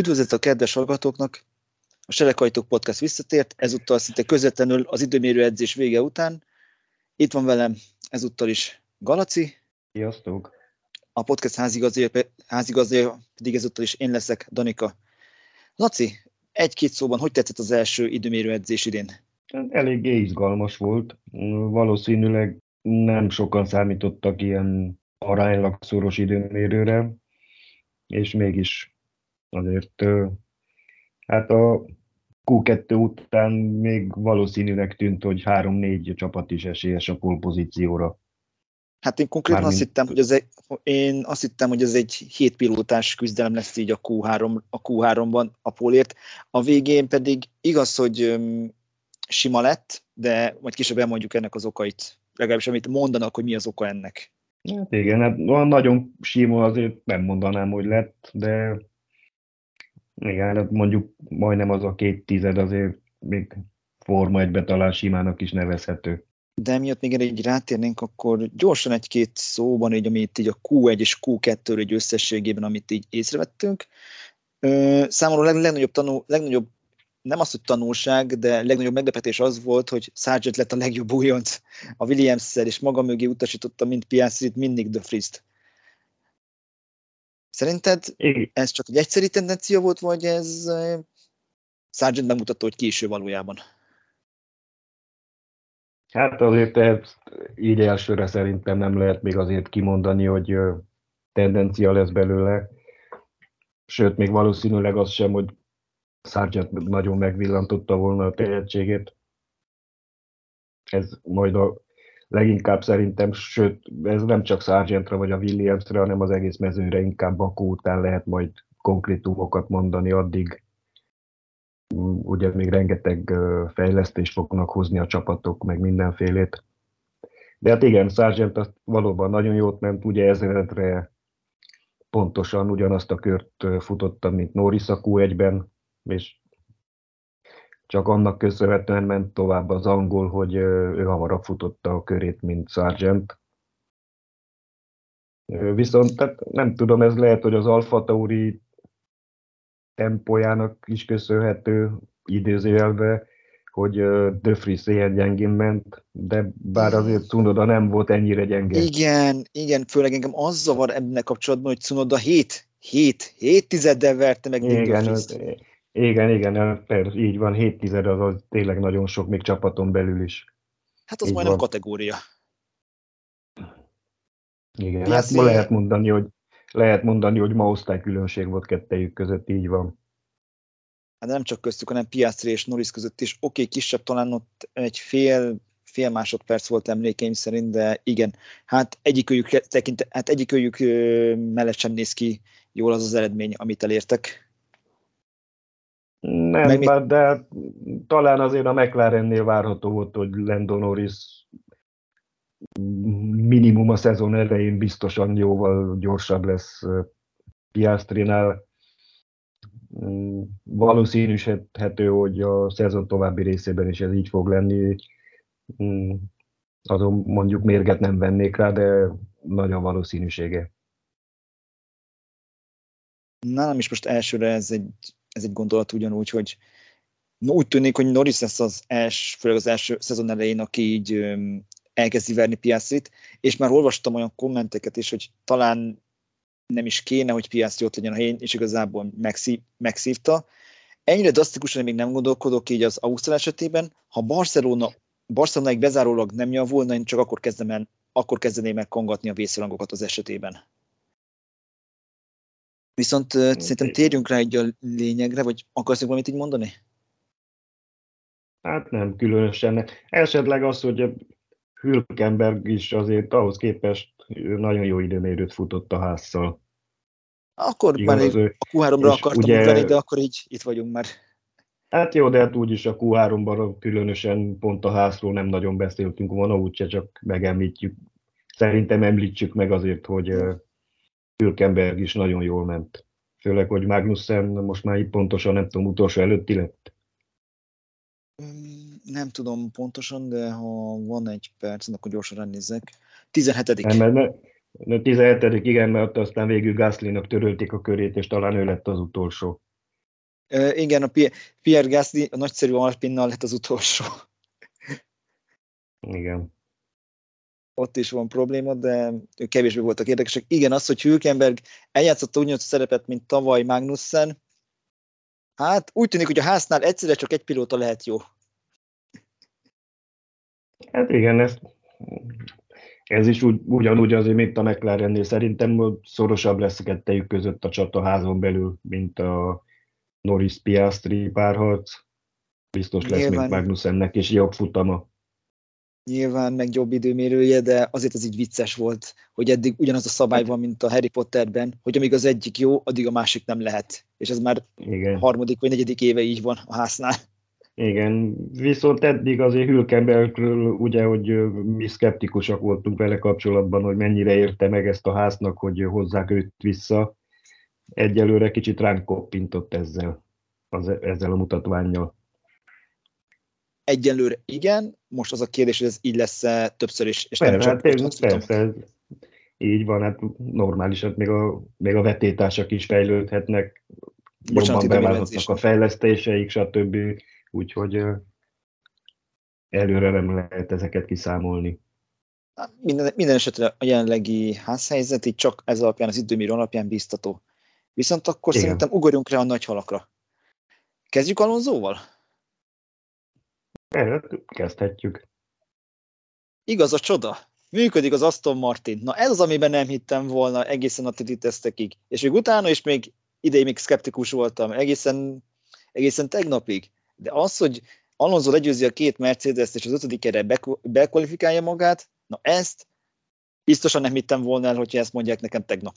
Üdvözlet a kedves hallgatóknak! A Serekajtók Podcast visszatért, ezúttal szinte közvetlenül az időmérő edzés vége után. Itt van velem ezúttal is Galaci. Sziasztok! A podcast házigazdája, pedig ezúttal is én leszek, Danika. Laci, egy-két szóban, hogy tetszett az első időmérő edzés idén? Eléggé izgalmas volt. Valószínűleg nem sokan számítottak ilyen aránylag szoros időmérőre, és mégis azért hát a Q2 után még valószínűleg tűnt, hogy három-négy csapat is esélyes a polpozícióra. Hát én konkrétan Mármint... azt hittem, hogy az egy, én azt hittem, hogy ez egy hétpilótás küzdelem lesz így a, Q3, a Q3-ban a pólért. A végén pedig igaz, hogy sima lett, de majd később elmondjuk ennek az okait. Legalábbis amit mondanak, hogy mi az oka ennek. Hát igen, hát nagyon sima azért nem mondanám, hogy lett, de igen, hát mondjuk majdnem az a két tized azért még Forma egybe talán simának is nevezhető. De miatt még egy rátérnénk, akkor gyorsan egy-két szóban, így, amit így a Q1 és Q2 egy összességében, amit így észrevettünk. Számomra a legnagyobb, tanul, legnagyobb nem az, hogy tanulság, de legnagyobb meglepetés az volt, hogy Sargent lett a legjobb újonc a Williams-szel, és maga mögé utasította mind Piastrit, mindig The Frist. Szerinted Igen. ez csak egy egyszeri tendencia volt, vagy ez Sargent bemutatta, hogy késő valójában? Hát azért ezt így elsőre szerintem nem lehet még azért kimondani, hogy tendencia lesz belőle. Sőt, még valószínűleg az sem, hogy Sargent nagyon megvillantotta volna a tehetségét. Ez majd a leginkább szerintem, sőt, ez nem csak Sargentra vagy a Williamsre, hanem az egész mezőre, inkább Bakó után lehet majd konkrétumokat mondani, addig ugye még rengeteg fejlesztést fognak hozni a csapatok, meg mindenfélét. De hát igen, Sargent azt valóban nagyon jót ment, ugye ezredre pontosan ugyanazt a kört futotta, mint Norris a Q1-ben, és csak annak köszönhetően ment tovább az angol, hogy ő hamarabb futotta a körét, mint Sargent. Viszont tehát nem tudom, ez lehet, hogy az Alfa Tauri tempójának is köszönhető idézőjelbe, hogy De Vries ilyen gyengén ment, de bár azért Cunoda nem volt ennyire gyenge. Igen, igen, főleg engem az zavar ebben kapcsolatban, hogy Cunoda 7, 7, 7 tizeddel verte meg igen, igen, igen, persze, így van, 7 tized az, az tényleg nagyon sok, még csapaton belül is. Hát az így majdnem van. kategória. Igen, Mi hát ma lehet mondani, hogy lehet mondani, hogy ma osztálykülönbség volt kettejük között, így van. Hát nem csak köztük, hanem Piastri és Norris között is. Oké, okay, kisebb talán ott egy fél, fél másodperc volt emlékeim szerint, de igen, hát egyikőjük, tekinte, hát egyikőjük mellett sem néz ki jól az az eredmény, amit elértek. Nem, Meg de talán azért a McLarennél várható volt, hogy Lando Norris minimum a szezon elején biztosan jóval gyorsabb lesz Piastrinál. Mm, valószínűsíthető, hogy a szezon további részében is ez így fog lenni. Mm, azon mondjuk mérget nem vennék rá, de nagy a valószínűsége. Nálam is most elsőre ez egy ez egy gondolat ugyanúgy, hogy úgy tűnik, hogy Norris lesz az els, főleg az első szezon elején, aki így um, elkezdi verni Piastrit, és már olvastam olyan kommenteket is, hogy talán nem is kéne, hogy Piastri ott legyen a helyén, és igazából megszív, megszívta. Ennyire drasztikusan még nem gondolkodok így az Ausztrál esetében. Ha Barcelona, Barcelonaig bezárólag nem javulna, én csak akkor, kezdem el, akkor kezdeném meg kongatni a vészrangokat az esetében. Viszont uh, szerintem térjünk rá egy a lényegre, vagy akarsz valamit így mondani? Hát nem különösen. Esetleg az, hogy Hülkenberg is azért ahhoz képest nagyon jó időmérőt futott a házszal. Akkor Igaz, már a Q3-ra akartam ugye, ugrani, de akkor így itt vagyunk már. Hát jó, de hát úgyis a Q3-ban különösen pont a házról nem nagyon beszéltünk volna, úgyse csak megemlítjük. Szerintem említsük meg azért, hogy Hülkenberg is nagyon jól ment. Főleg, hogy Magnussen most már itt pontosan nem tudom, utolsó előtti lett. Nem tudom pontosan, de ha van egy perc, akkor gyorsan ránézzek. 17 nem, mert ne, 17 igen, mert aztán végül Gaslynak törölték a körét, és talán ő lett az utolsó. Uh, igen, a Pierre Gasly a nagyszerű Alpinnal lett az utolsó. Igen. Ott is van probléma, de ők kevésbé voltak érdekesek. Igen, az, hogy Hülkenberg eljátszotta ugyanazt a szerepet, mint tavaly Magnussen, hát úgy tűnik, hogy a háznál egyszerre csak egy pilóta lehet jó. Hát igen, ez, ez is úgy, ugyanúgy azért, mint a McLarennél. Szerintem szorosabb lesz a kettejük között a csata házon belül, mint a Norris-Piastri párharc. Biztos lesz, Nyilván. mint Magnussennek, és jobb futama. Nyilván, meg jobb időmérője, de azért ez így vicces volt, hogy eddig ugyanaz a szabály van, mint a Harry Potterben, hogy amíg az egyik jó, addig a másik nem lehet. És ez már Igen. harmadik vagy negyedik éve így van a háznál. Igen, viszont eddig azért Hülkenbergről ugye, hogy mi szkeptikusak voltunk vele kapcsolatban, hogy mennyire érte meg ezt a háznak, hogy hozzák őt vissza. Egyelőre kicsit ránk koppintott ezzel, az, ezzel a mutatványjal. Egyelőre igen, most az a kérdés, hogy ez így lesz-e többször is, és persze, nem csak hát, persze, így van, hát normális, hát még a, még a vetétársak is fejlődhetnek, Bocsánat, jobban beváltoznak a fejlesztéseik, stb úgyhogy előre nem lehet ezeket kiszámolni. Minden, minden esetre a jelenlegi házhelyzet így csak ez alapján, az időmérő alapján biztató. Viszont akkor Igen. szerintem ugorjunk rá a nagy halakra. Kezdjük Alonzóval? Kezdhetjük. Igaz a csoda. Működik az Aston Martin. Na ez az, amiben nem hittem volna egészen a titi tesztekig. És még utána is még idei még szkeptikus voltam, egészen, egészen tegnapig. De az, hogy Alonso legyőzi a két Mercedes-t, és az ötödik erre bekvalifikálja magát, na ezt biztosan nem hittem volna el, hogyha ezt mondják nekem tegnap.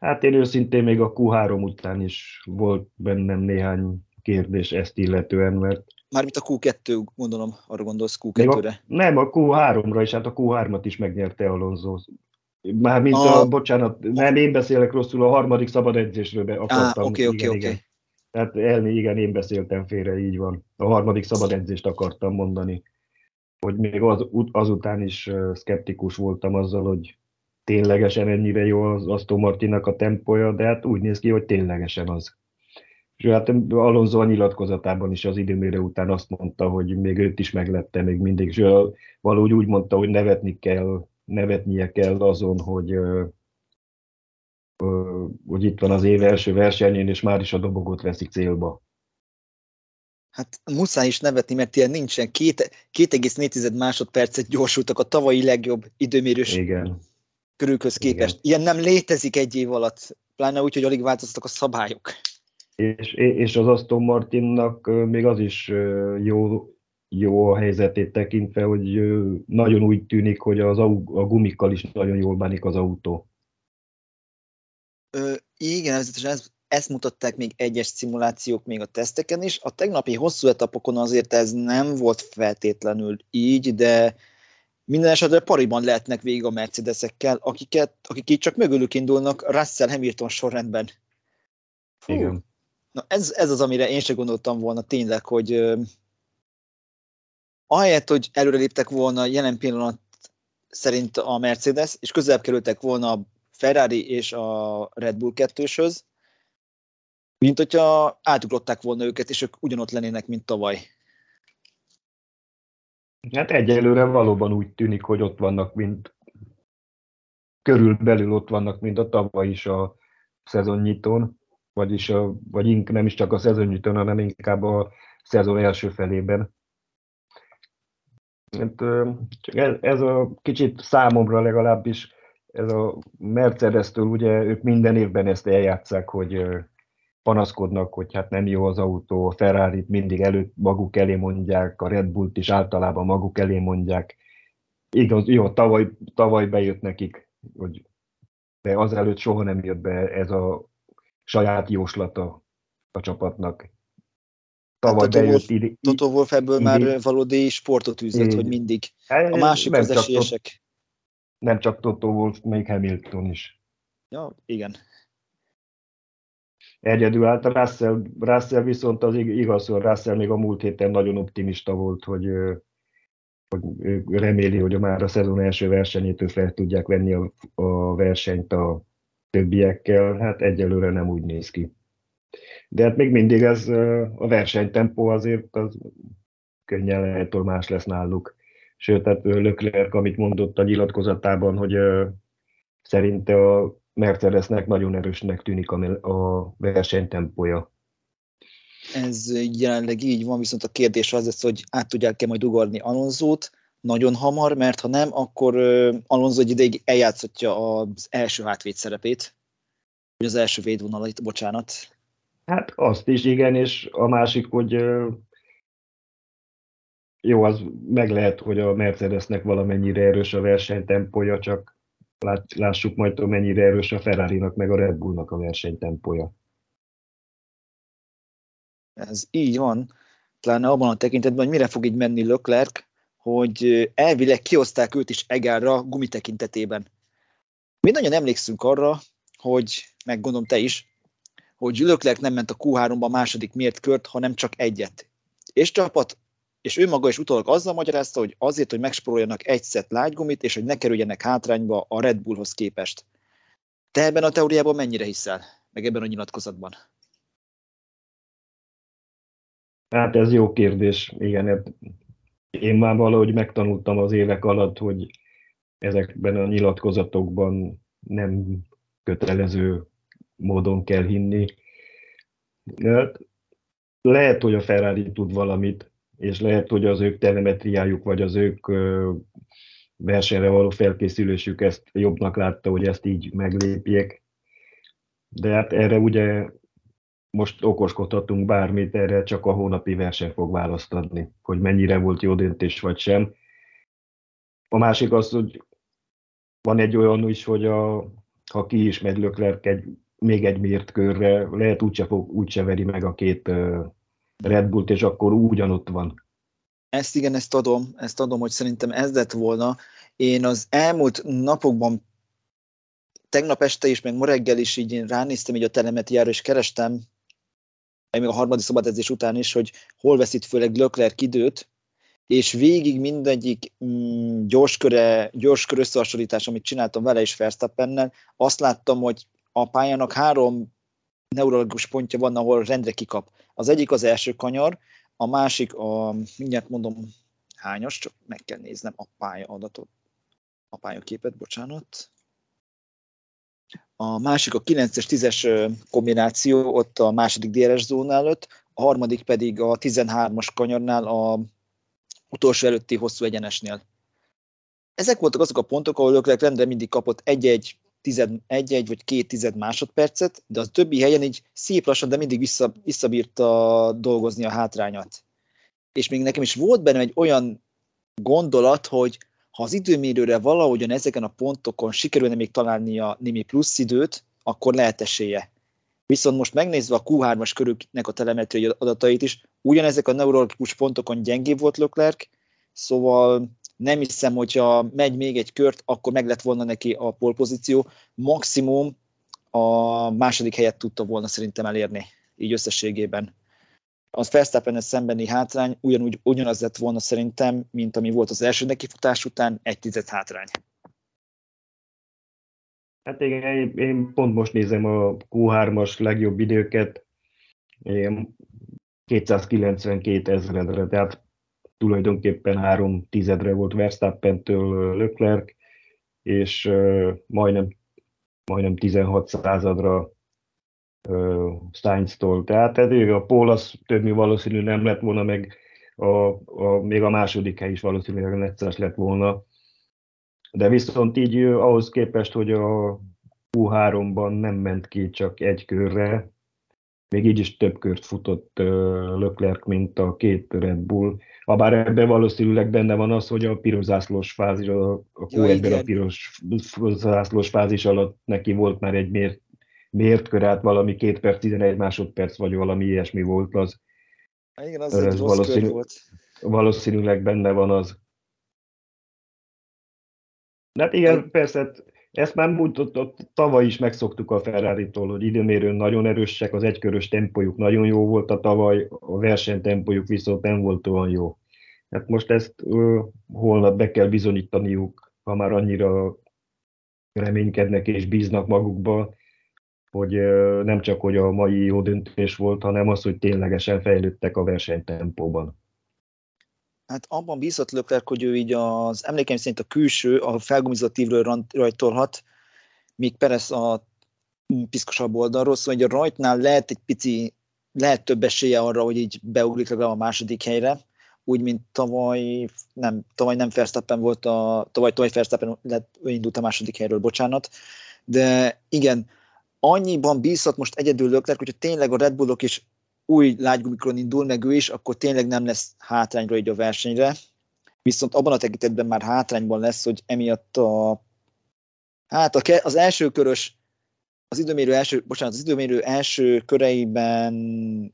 Hát én őszintén még a Q3 után is volt bennem néhány kérdés ezt illetően, mert... Mármint a Q2, gondolom, arra gondolsz Q2-re. A, nem, a Q3-ra, és hát a Q3-at is megnyerte Alonso. Mármint a, a bocsánat, nem, én beszélek rosszul, a harmadik szabad edzésről akartam. Oké, oké, oké. Tehát elni, igen, én beszéltem félre, így van. A harmadik szabad edzést akartam mondani, hogy még az, azután is szkeptikus voltam azzal, hogy ténylegesen ennyire jó az Aston Martinnak a tempója, de hát úgy néz ki, hogy ténylegesen az. És hát Alonso a nyilatkozatában is az időmérő után azt mondta, hogy még őt is meglette még mindig, és valahogy úgy mondta, hogy nevetni kell, nevetnie kell azon, hogy hogy itt van az év első versenyén, és már is a dobogot veszik célba. Hát muszáj is nevetni, mert ilyen nincsen. 2,4 másodpercet gyorsultak a tavalyi legjobb időmérős Igen. körülköz képest. Igen. Ilyen nem létezik egy év alatt, pláne úgy, hogy alig változtak a szabályok. És, és az Aston Martinnak még az is jó, jó a helyzetét tekintve, hogy nagyon úgy tűnik, hogy az, a gumikkal is nagyon jól bánik az autó. Ö, igen, ez, ezt mutatták még egyes szimulációk még a teszteken is. A tegnapi hosszú etapokon azért ez nem volt feltétlenül így, de minden esetre pariban lehetnek végig a Mercedesekkel, akiket, akik így csak mögülük indulnak Russell Hamilton sorrendben. Fú. Igen. Na ez, ez az, amire én sem gondoltam volna tényleg, hogy uh, ahelyett, hogy előreléptek volna jelen pillanat szerint a Mercedes, és közelebb kerültek volna a Ferrari és a Red Bull kettőshöz, mint hogyha átugrották volna őket, és ők ugyanott lennének, mint tavaly. Hát egyelőre valóban úgy tűnik, hogy ott vannak, mint körülbelül ott vannak, mint a tavaly is a szezonnyitón, vagyis a, vagy nem is csak a szezonnyitón, hanem inkább a szezon első felében. Hát, ez a kicsit számomra legalábbis ez a Mercedes-től ugye ők minden évben ezt eljátszák, hogy panaszkodnak, hogy hát nem jó az autó, a ferrari mindig előtt maguk elé mondják, a Red Bullt is általában maguk elé mondják. Igaz, jó, tavaly, tavaly bejött nekik, hogy de azelőtt soha nem jött be ez a saját jóslata a csapatnak. Tavaly hát bejött Wolf, Toto Wolff ebből idén, már valódi sportot üzlet, hogy mindig. A másik az esélyesek nem csak Toto Wolff, még Hamilton is. Ja, igen. Egyedül állt Russell, Russell viszont az igaz, hogy Russell még a múlt héten nagyon optimista volt, hogy, hogy reméli, hogy már a szezon első versenyétől fel tudják venni a, a versenyt a többiekkel. Hát egyelőre nem úgy néz ki. De hát még mindig ez a versenytempó azért az könnyen lehet, hogy más lesz náluk. Sőt, tehát Leclerc, amit mondott a nyilatkozatában, hogy szerinte a Mercedesnek nagyon erősnek tűnik a versenytempója. Ez jelenleg így van, viszont a kérdés az lesz, hogy át tudják-e majd ugorni Alonzót nagyon hamar, mert ha nem, akkor Alonso egy ideig eljátszhatja az első hátvéd szerepét, vagy az első védvonalat, bocsánat. Hát azt is, igen, és a másik, hogy jó, az meg lehet, hogy a Mercedesnek valamennyire erős a versenytempója, csak lássuk majd, hogy mennyire erős a Ferrari-nak, meg a Red Bullnak a versenytempója. Ez így van, pláne abban a tekintetben, hogy mire fog így menni Leclerc, hogy elvileg kioszták őt is Egárra gumi tekintetében. Mi nagyon emlékszünk arra, hogy, meg gondolom te is, hogy Leclerc nem ment a Q3-ba a második mért kört, hanem csak egyet. És csapat, és ő maga is utólag azzal magyarázta, hogy azért, hogy megsporoljanak egy szett lágygumit, és hogy ne kerüljenek hátrányba a Red Bullhoz képest. Te ebben a teóriában mennyire hiszel? Meg ebben a nyilatkozatban? Hát ez jó kérdés. Igen, én már valahogy megtanultam az évek alatt, hogy ezekben a nyilatkozatokban nem kötelező módon kell hinni. Hát lehet, hogy a Ferrari tud valamit, és lehet, hogy az ők telemetriájuk, vagy az ők versenyre való felkészülésük ezt jobbnak látta, hogy ezt így meglépjék. De hát erre ugye most okoskodhatunk bármit, erre csak a hónapi verseny fog választ adni, hogy mennyire volt jó döntés vagy sem. A másik az, hogy van egy olyan is, hogy a, ha ki is megy Leclerc egy, még egy mért körre, lehet úgyse, fog, úgyse veri meg a két uh, Red Bullt, és akkor ugyanott van. Ezt igen, ezt adom, ezt adom, hogy szerintem ez lett volna. Én az elmúlt napokban tegnap este is, meg ma reggel is így én ránéztem így a telemetiára, és kerestem még a harmadik szabadedzés után is, hogy hol veszít főleg Leclerc időt, és végig mindegyik mm, gyorsköre, gyorskör összehasonlítás, amit csináltam vele és Verstappennel, azt láttam, hogy a pályának három neurologikus pontja van, ahol rendre kikap. Az egyik az első kanyar, a másik a, mindjárt mondom, hányos, csak meg kell néznem a pálya adatot, a pályaképet, bocsánat. A másik a 9-es, 10-es kombináció ott a második DRS zónál előtt, a harmadik pedig a 13-as kanyarnál a utolsó előtti hosszú egyenesnél. Ezek voltak azok a pontok, ahol Leclerc rendre mindig kapott egy-egy, tized, egy-egy vagy két tized másodpercet, de a többi helyen így szép lassan, de mindig vissza, visszabírta dolgozni a hátrányat. És még nekem is volt benne egy olyan gondolat, hogy ha az időmérőre valahogyan ezeken a pontokon sikerülne még találnia némi plusz időt, akkor lehet esélye. Viszont most megnézve a Q3-as körüknek a telemetriai adatait is, ugyanezek a neurologikus pontokon gyengébb volt Leclerc, szóval nem hiszem, hogyha megy még egy kört, akkor meg lett volna neki a polpozíció. Maximum a második helyet tudta volna szerintem elérni, így összességében az verstappen szembeni hátrány ugyanúgy ugyanaz lett volna szerintem, mint ami volt az első nekifutás után, egy tized hátrány. Hát igen, én pont most nézem a Q3-as legjobb időket, én 292 ezredre, tehát tulajdonképpen három tizedre volt Verstappen-től Leclerc, és majdnem, majdnem 16 századra Sainz-tól. Tehát ő a Paul az több valószínű nem lett volna, meg a, a, még a második hely is valószínűleg necces lett volna. De viszont így ahhoz képest, hogy a Q3-ban nem ment ki csak egy körre, még így is több kört futott Leclerc, mint a két Red Bull. Habár ebben valószínűleg benne van az, hogy a piros zászlós fázis, a Q1-ben a piros zászlós fázis alatt neki volt már egy mért miért körát valami 2 perc, 11 másodperc, vagy valami ilyesmi volt az. Igen, az egy rossz valószínű, volt. Valószínűleg benne van az. Hát igen, persze, hát ezt már mutatott, tavaly is megszoktuk a Ferrari-tól, hogy időmérőn nagyon erősek, az egykörös tempójuk nagyon jó volt a tavaly, a versenytempójuk viszont nem volt olyan jó. Hát most ezt ö, holnap be kell bizonyítaniuk, ha már annyira reménykednek és bíznak magukba, hogy nem csak, hogy a mai jó döntés volt, hanem az, hogy ténylegesen fejlődtek a versenytempóban. Hát abban bízott Löklerk, hogy ő így az emlékeim szerint a külső, a felgumizatívről rajtolhat, míg Perez a piszkosabb oldalról, szóval hogy a rajtnál lehet egy pici, lehet több esélye arra, hogy így beugrik legalább a második helyre, úgy, mint tavaly, nem, tavaly nem Verstappen volt a, tavaly, tavaly Verstappen lett, indult a második helyről, bocsánat, de igen, annyiban bízhat most egyedül Löklerk, hogyha tényleg a Red Bullok is új lágygumikron indul, meg ő is, akkor tényleg nem lesz hátrányra így a versenyre. Viszont abban a tekintetben már hátrányban lesz, hogy emiatt a hát a, az első körös az időmérő első, bocsánat, az időmérő első köreiben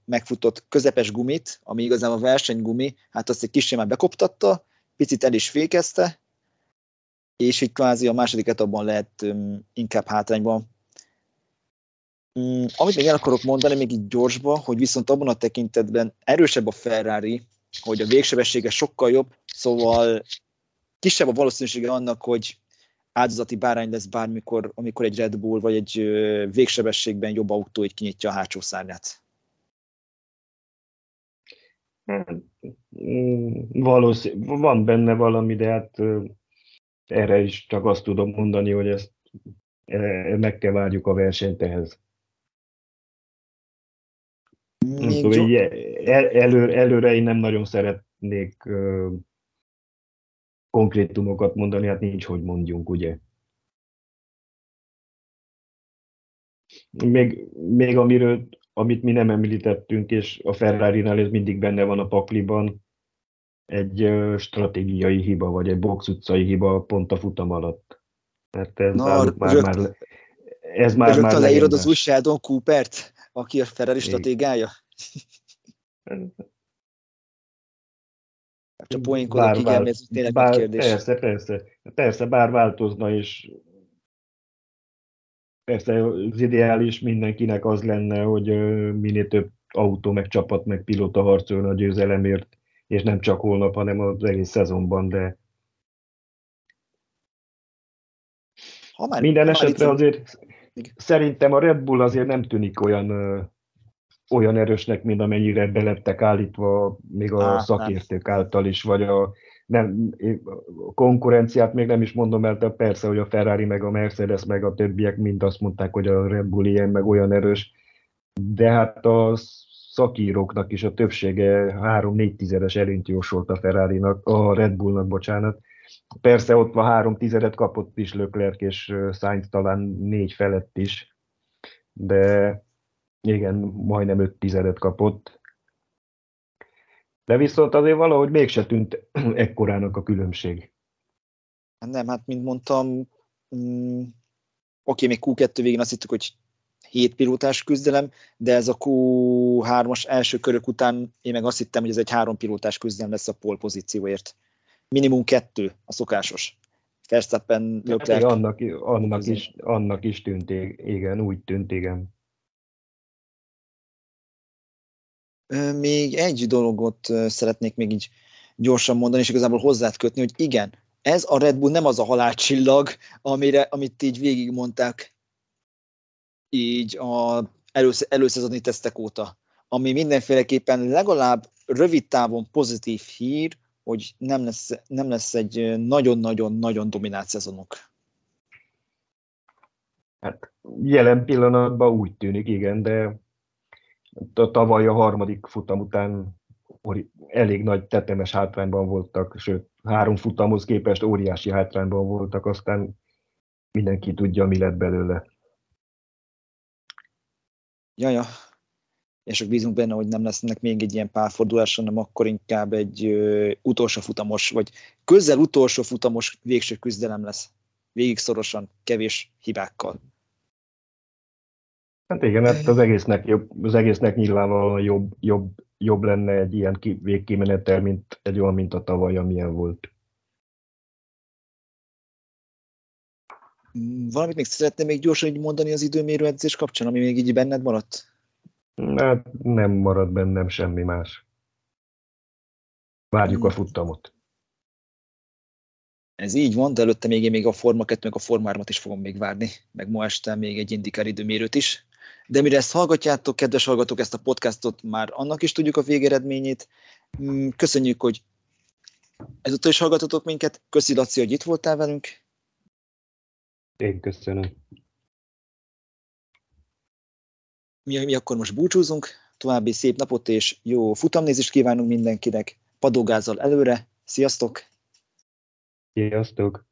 megfutott közepes gumit, ami igazából a versenygumi, hát azt egy kicsit már bekoptatta, picit el is fékezte, és így kvázi a második etapban lehet um, inkább hátrányban. Um, amit még el akarok mondani, még így gyorsba, hogy viszont abban a tekintetben erősebb a Ferrari, hogy a végsebessége sokkal jobb, szóval kisebb a valószínűsége annak, hogy áldozati bárány lesz bármikor, amikor egy Red Bull vagy egy végsebességben jobb autó így kinyitja a hátsó szárnyát. Mm, valószínű, van benne valami, de hát erre is csak azt tudom mondani, hogy ezt e, meg kell várjuk a versenyt ehhez. Még szóval elő, előre én nem nagyon szeretnék konkrétumokat mondani, hát nincs, hogy mondjunk, ugye. Még, még amiről, amit mi nem említettünk, és a Ferrari-nál ez mindig benne van a pakliban, egy stratégiai hiba, vagy egy box utcai hiba pont a futam alatt. Mert ez Na, már, rögt, már, ez már, már leírod az új Sheldon Coopert, aki a Ferrari stratégiája? Csak poénkodok, igen, ez tényleg bár, kérdés. Persze, persze. Persze, bár változna is. Persze az ideális mindenkinek az lenne, hogy minél több autó, meg csapat, meg pilóta harcolna a győzelemért, és nem csak holnap, hanem az egész szezonban, de ha már, minden ha esetre már azért szerintem a Red Bull azért nem tűnik olyan olyan erősnek, mint amennyire belettek állítva még a Á, szakértők nem. által is, vagy a, nem, a konkurenciát még nem is mondom el, de persze, hogy a Ferrari, meg a Mercedes, meg a többiek mind azt mondták, hogy a Red Bull ilyen, meg olyan erős, de hát a szakíróknak is a többsége 3-4 tizedes előnyt jósolt a ferrari a Red Bullnak, bocsánat. Persze ott van három tizedet kapott is Leclerc, és Sainz talán négy felett is, de igen, majdnem öt tizedet kapott. De viszont azért valahogy mégse tűnt ekkorának a különbség. Nem, hát mint mondtam, mm, oké, még Q2 végén azt hittük, hogy 7 pilótás küzdelem, de ez a Q3-as első körök után én meg azt hittem, hogy ez egy három pilótás küzdelem lesz a pole pozícióért. Minimum kettő a szokásos. Verstappen, Leclerc. Annak, annak, is, annak is tűnt, igen, úgy tűnt, igen. Még egy dologot szeretnék még így gyorsan mondani, és igazából hozzád kötni, hogy igen, ez a Red Bull nem az a halálcsillag, amire, amit így végigmondták így a elősz, előszezoni tesztek óta, ami mindenféleképpen legalább rövid távon pozitív hír, hogy nem lesz, nem lesz egy nagyon-nagyon-nagyon dominált szezonok. Hát jelen pillanatban úgy tűnik, igen, de tavaly a harmadik futam után elég nagy tetemes hátrányban voltak, sőt, három futamhoz képest óriási hátrányban voltak, aztán mindenki tudja, mi lett belőle. Jaja, és bízunk benne, hogy nem lesznek még egy ilyen párfordulás, hanem akkor inkább egy ö, utolsó futamos, vagy közel utolsó futamos végső küzdelem lesz. Végig szorosan, kevés hibákkal. Hát igen, hát az egésznek, jobb, az egésznek nyilvánvalóan jobb, jobb, jobb lenne egy ilyen végkimenetel, mint egy olyan, mint a tavaly, amilyen volt. Valamit még szeretném még gyorsan így mondani az időmérő edzés kapcsán, ami még így benned maradt? Hát nem marad bennem semmi más. Várjuk a futtamot. Ez így van, de előtte még én még a Forma 2 meg a Forma 3 is fogom még várni, meg ma este még egy indikár időmérőt is de mire ezt hallgatjátok, kedves hallgatók, ezt a podcastot, már annak is tudjuk a végeredményét. Mm, köszönjük, hogy ezúttal is hallgatotok minket. Köszi, Laci, hogy itt voltál velünk. Én köszönöm. Mi, mi akkor most búcsúzunk. További szép napot és jó futamnézést kívánunk mindenkinek. Padógázzal előre. Sziasztok! Sziasztok!